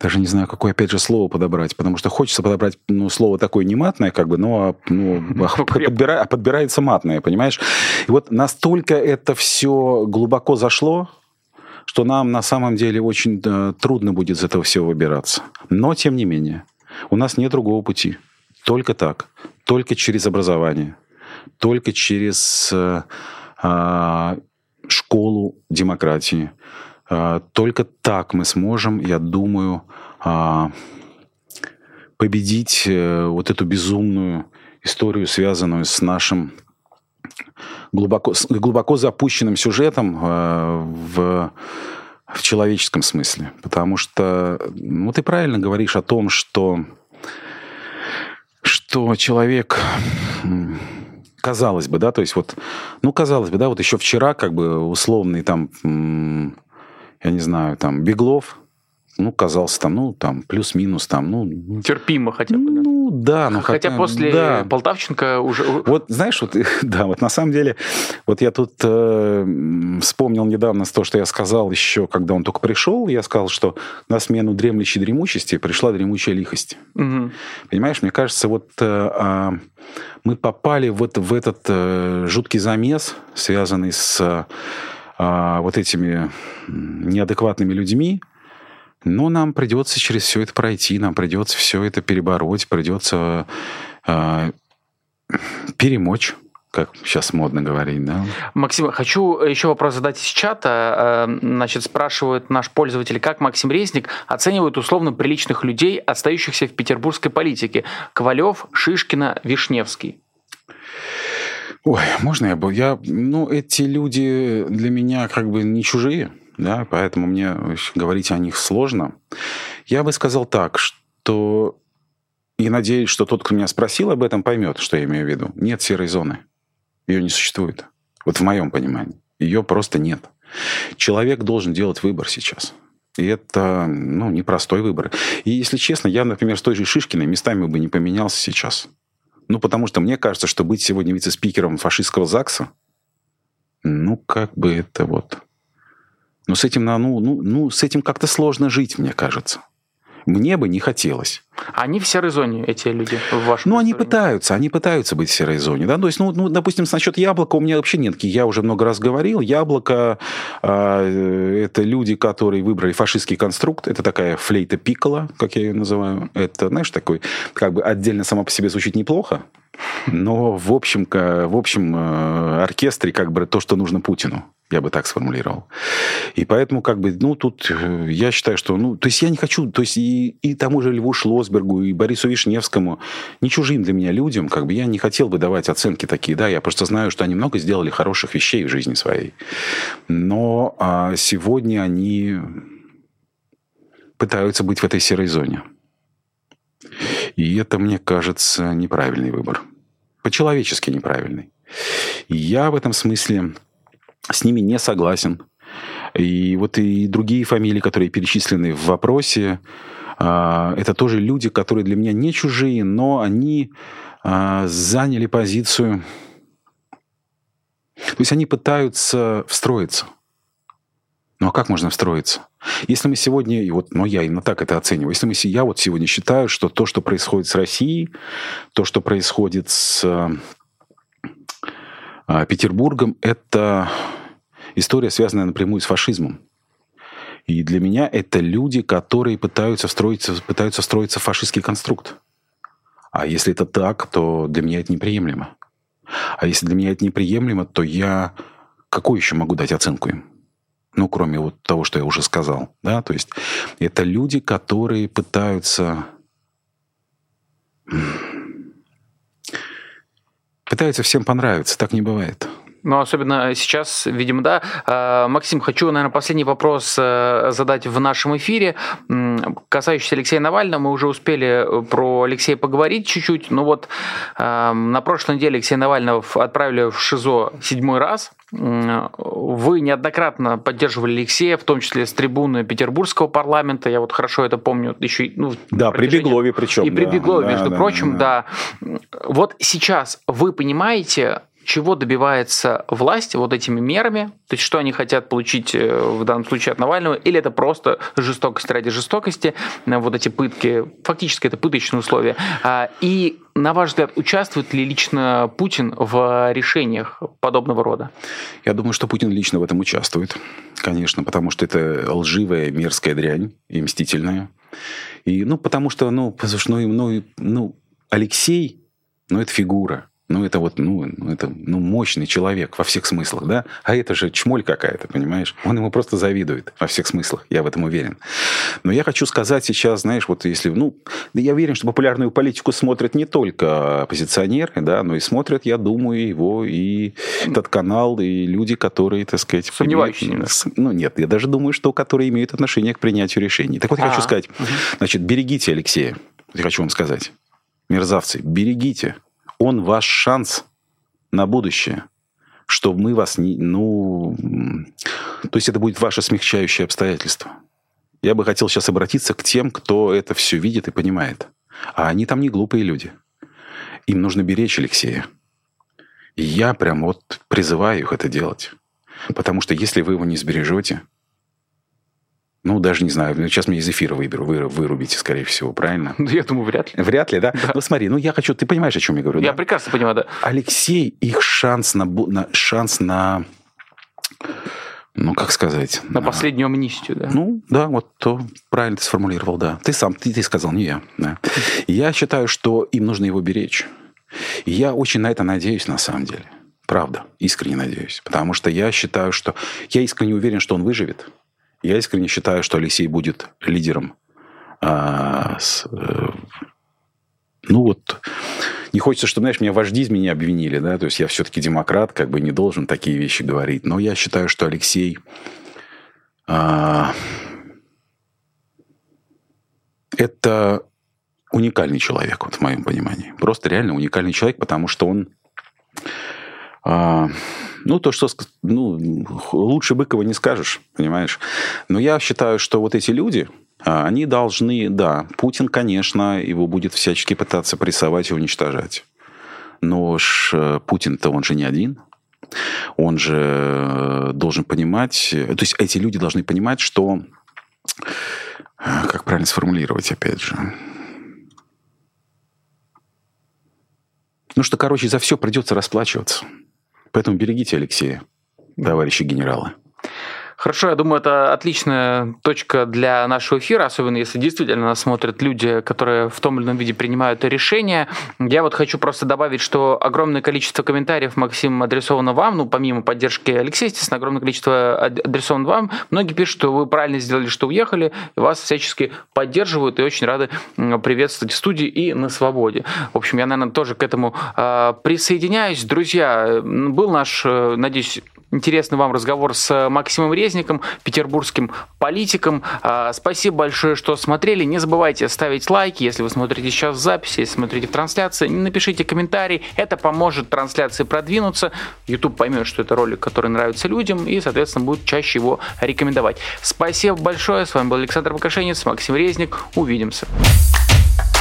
даже не знаю, какое опять же слово подобрать, потому что хочется подобрать ну, слово такое не матное, как бы, но ну, подбира, подбирается матное, понимаешь? И вот настолько это все глубоко зашло, что нам на самом деле очень э, трудно будет из этого всего выбираться. Но, тем не менее, у нас нет другого пути. Только так. Только через образование. Только через э, э, школу демократии. Э, только так мы сможем, я думаю, э, победить э, вот эту безумную историю, связанную с нашим глубоко, глубоко запущенным сюжетом э, в, в человеческом смысле. Потому что, ну, ты правильно говоришь о том, что, что человек казалось бы, да, то есть вот, ну, казалось бы, да, вот еще вчера как бы условный там, я не знаю, там, Беглов, ну, казался там, ну, там, плюс-минус там, ну... Терпимо хотя бы, да? Ну, да. Ну, хотя, хотя после да. Полтавченко уже... Вот, знаешь, вот, да, вот на самом деле, вот я тут э, вспомнил недавно то, что я сказал еще, когда он только пришел, я сказал, что на смену дремлющей дремучести пришла дремучая лихость. Угу. Понимаешь, мне кажется, вот э, э, мы попали вот в этот э, жуткий замес, связанный с э, вот этими неадекватными людьми, но нам придется через все это пройти, нам придется все это перебороть, придется э, перемочь как сейчас модно говорить, да? Максим, хочу еще вопрос задать из чата. Э, значит, спрашивают наш пользователь, как Максим Резник оценивает условно приличных людей, отстающихся в петербургской политике? Ковалев, Шишкина, Вишневский. Ой, можно я был? Я, ну, эти люди для меня как бы не чужие да, поэтому мне говорить о них сложно. Я бы сказал так, что и надеюсь, что тот, кто меня спросил об этом, поймет, что я имею в виду. Нет серой зоны. Ее не существует. Вот в моем понимании. Ее просто нет. Человек должен делать выбор сейчас. И это, ну, непростой выбор. И, если честно, я, например, с той же Шишкиной местами бы не поменялся сейчас. Ну, потому что мне кажется, что быть сегодня вице-спикером фашистского ЗАГСа, ну, как бы это вот... Но с этим, ну, ну, ну, с этим как-то сложно жить, мне кажется. Мне бы не хотелось. Они в серой зоне, эти люди, в вашем Ну, они пытаются, они пытаются быть в серой зоне. Да? То есть, ну, ну, допустим, насчет яблока у меня вообще нет. Я уже много раз говорил, яблоко э, это люди, которые выбрали фашистский конструкт. Это такая флейта пикола, как я ее называю. Это, знаешь, такой, как бы отдельно сама по себе звучит неплохо, но в общем, в общем э, оркестре как бы то, что нужно Путину. Я бы так сформулировал. И поэтому, как бы, ну, тут э, я считаю, что, ну, то есть я не хочу, то есть и, и тому же Льву Шлосбергу, и Борису Вишневскому, не чужим для меня людям, как бы я не хотел бы давать оценки такие, да, я просто знаю, что они много сделали хороших вещей в жизни своей. Но а сегодня они пытаются быть в этой серой зоне. И это, мне кажется, неправильный выбор. По-человечески неправильный. Я в этом смысле с ними не согласен. И вот и другие фамилии, которые перечислены в вопросе, а, это тоже люди, которые для меня не чужие, но они а, заняли позицию, то есть они пытаются встроиться. Ну а как можно встроиться? Если мы сегодня, и вот, ну я именно так это оцениваю, если мы, я вот сегодня считаю, что то, что происходит с Россией, то, что происходит с Петербургом, это история, связанная напрямую с фашизмом. И для меня это люди, которые пытаются строиться, пытаются строиться фашистский конструкт. А если это так, то для меня это неприемлемо. А если для меня это неприемлемо, то я какую еще могу дать оценку им? Ну, кроме вот того, что я уже сказал. Да? То есть это люди, которые пытаются пытаются всем понравиться. Так не бывает. Ну, особенно сейчас, видимо, да. А, Максим, хочу, наверное, последний вопрос э, задать в нашем эфире, касающийся Алексея Навального. Мы уже успели э, про Алексея поговорить чуть-чуть. Но вот э, на прошлой неделе Алексея Навального отправили в ШИЗО седьмой раз. Вы неоднократно поддерживали Алексея, в том числе с трибуны Петербургского парламента. Я вот хорошо это помню. Еще, ну, да, при Беглове причем. И при да, Беглове, да, между да, прочим, да. да. Вот сейчас вы понимаете, чего добивается власть вот этими мерами, то есть что они хотят получить э, в данном случае от Навального, или это просто жестокость ради жестокости, э, вот эти пытки, фактически это пыточные условия. А, и, на ваш взгляд, участвует ли лично Путин в решениях подобного рода? Я думаю, что Путин лично в этом участвует, конечно, потому что это лживая, мерзкая дрянь и мстительная. И, ну, потому что, ну, ну, ну, ну Алексей, ну, это фигура ну, это вот, ну, это, ну, мощный человек во всех смыслах, да? А это же чмоль какая-то, понимаешь? Он ему просто завидует во всех смыслах, я в этом уверен. Но я хочу сказать сейчас, знаешь, вот если, ну, я уверен, что популярную политику смотрят не только оппозиционеры, да, но и смотрят, я думаю, его и этот канал, и люди, которые, так сказать... Сомневающиеся. Ну, нет, я даже думаю, что которые имеют отношение к принятию решений. Так вот, я хочу а, сказать, значит, берегите Алексея, я хочу вам сказать. Мерзавцы, берегите он ваш шанс на будущее, что мы вас не... Ну, то есть это будет ваше смягчающее обстоятельство. Я бы хотел сейчас обратиться к тем, кто это все видит и понимает. А они там не глупые люди. Им нужно беречь Алексея. И я прям вот призываю их это делать. Потому что если вы его не сбережете, ну, даже не знаю. Сейчас мне из эфира выберу, вы, вырубите, скорее всего, правильно? Ну, я думаю, вряд ли. Вряд ли, да? да? Ну, смотри, ну, я хочу... Ты понимаешь, о чем я говорю, Я да? прекрасно понимаю, да. Алексей, их шанс на... на шанс на... Ну, как сказать? На, на последнюю амнистию, да? Ну, да, вот то правильно ты сформулировал, да. Ты сам, ты, ты сказал, не я. Да. Я считаю, что им нужно его беречь. И я очень на это надеюсь, на самом деле. Правда, искренне надеюсь. Потому что я считаю, что... Я искренне уверен, что он выживет. Я искренне считаю, что Алексей будет лидером. А, с, э, ну вот, не хочется, чтобы, знаешь, меня вожди из меня обвинили, да, то есть я все-таки демократ, как бы не должен такие вещи говорить, но я считаю, что Алексей а, это уникальный человек, вот в моем понимании. Просто реально уникальный человек, потому что он а, ну, то, что ну, лучше Быкова не скажешь, понимаешь. Но я считаю, что вот эти люди, а, они должны, да, Путин, конечно, его будет всячески пытаться прессовать и уничтожать. Но ж э, Путин-то он же не один. Он же э, должен понимать, то есть эти люди должны понимать, что, э, как правильно сформулировать, опять же, ну что, короче, за все придется расплачиваться. Поэтому берегите Алексея, товарищи генералы. Хорошо, я думаю, это отличная точка для нашего эфира, особенно если действительно нас смотрят люди, которые в том или ином виде принимают решения. Я вот хочу просто добавить, что огромное количество комментариев, Максим, адресовано вам, ну, помимо поддержки Алексея, естественно, огромное количество адресовано вам. Многие пишут, что вы правильно сделали, что уехали, вас всячески поддерживают и очень рады приветствовать в студии и на свободе. В общем, я, наверное, тоже к этому э, присоединяюсь. Друзья, был наш, э, надеюсь, интересный вам разговор с Максимом Резником, петербургским политиком. А, спасибо большое, что смотрели. Не забывайте ставить лайки, если вы смотрите сейчас в записи, если смотрите в трансляции. Напишите комментарий, это поможет трансляции продвинуться. YouTube поймет, что это ролик, который нравится людям, и, соответственно, будет чаще его рекомендовать. Спасибо большое. С вами был Александр Макашенец, Максим Резник. Увидимся.